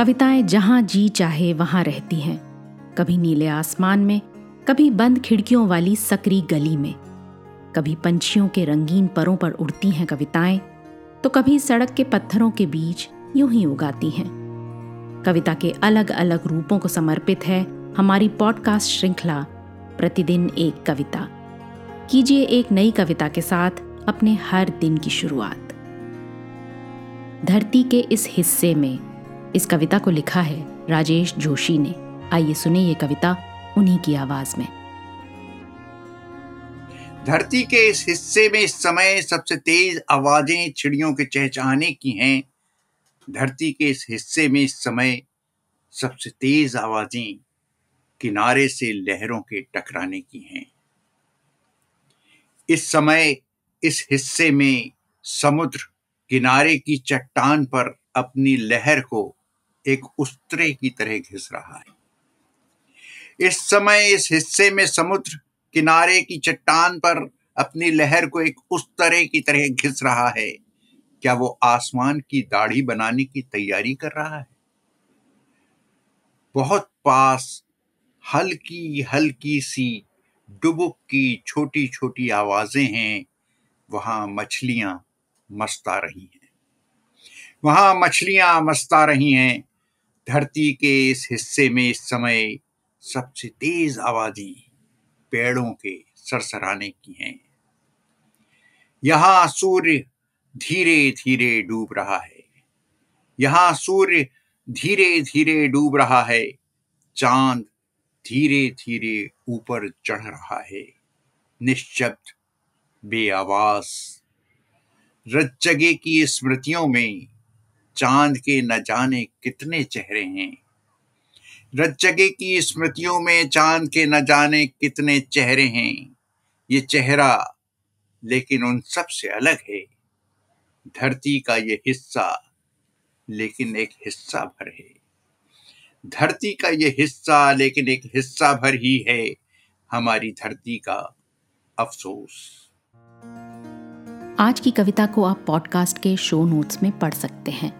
कविताएँ जहाँ जी चाहे वहाँ रहती हैं। कभी नीले आसमान में, कभी बंद खिड़कियों वाली सकरी गली में। कभी पंछियों के रंगीन परों पर उड़ती हैं कविताएँ तो कभी सड़क के पत्थरों के बीच यूँ ही उगाती हैं। कविता के अलग अलग रूपों को समर्पित है हमारी पॉडकास्ट श्रृंखला, प्रतिदिन एक कविता। कीजिए एक नई कविता के साथ अपने हर दिन की शुरुआत। धरती के इस हिस्से में इस कविता को लिखा है राजेश जोशी ने। आइए सुने ये कविता उन्हीं की आवाज़ में। धरती के इस हिस्से में इस समय सबसे तेज आवाज़ें चिड़ियों के चहचहाने की हैं। धरती के इस हिस्से में इस समय सबसे तेज आवाज़ें किनारे से लहरों के टकराने की हैं। इस समय इस हिस्से में समुद्र किनारे की चट्टान पर अपनी लहर को एक उस्तरे की तरह घिस रहा है। इस समय इस हिस्से में समुद्र किनारे की चट्टान पर अपनी लहर को एक उस तरह की तरह घिस रहा है। क्या वो आसमान की दाढ़ी बनाने की तैयारी कर रहा है? बहुत पास हल्की हल्की सी डुबुक की छोटी छोटी आवाज़ें हैं। वहाँ मछलियाँ मस्ता रही हैं। वहाँ मछलियाँ मस्ता रही हैं। धरती के इस हिस्से में इस समय सबसे तेज आबादी पेड़ों के सरसराने की है। यहाँ सूर्य धीरे धीरे डूब रहा है। यहाँ सूर्य धीरे धीरे डूब रहा है। चाँद धीरे धीरे ऊपर चढ़ रहा है। निश्चब्द बेआवाज, रज्जगे की स्मृतियों में चाँद के न जाने कितने चेहरे हैं। रज्जगे की स्मृतियों में चाँद के न जाने कितने चेहरे हैं। ये चेहरा लेकिन उन सबसे अलग है। धरती का ये हिस्सा लेकिन एक हिस्सा भर है। धरती का ये हिस्सा लेकिन एक हिस्सा भर ही है। हमारी धरती का अफसोस। आज की कविता को आप पॉडकास्ट के शो नोट्स में पढ़ सकते हैं।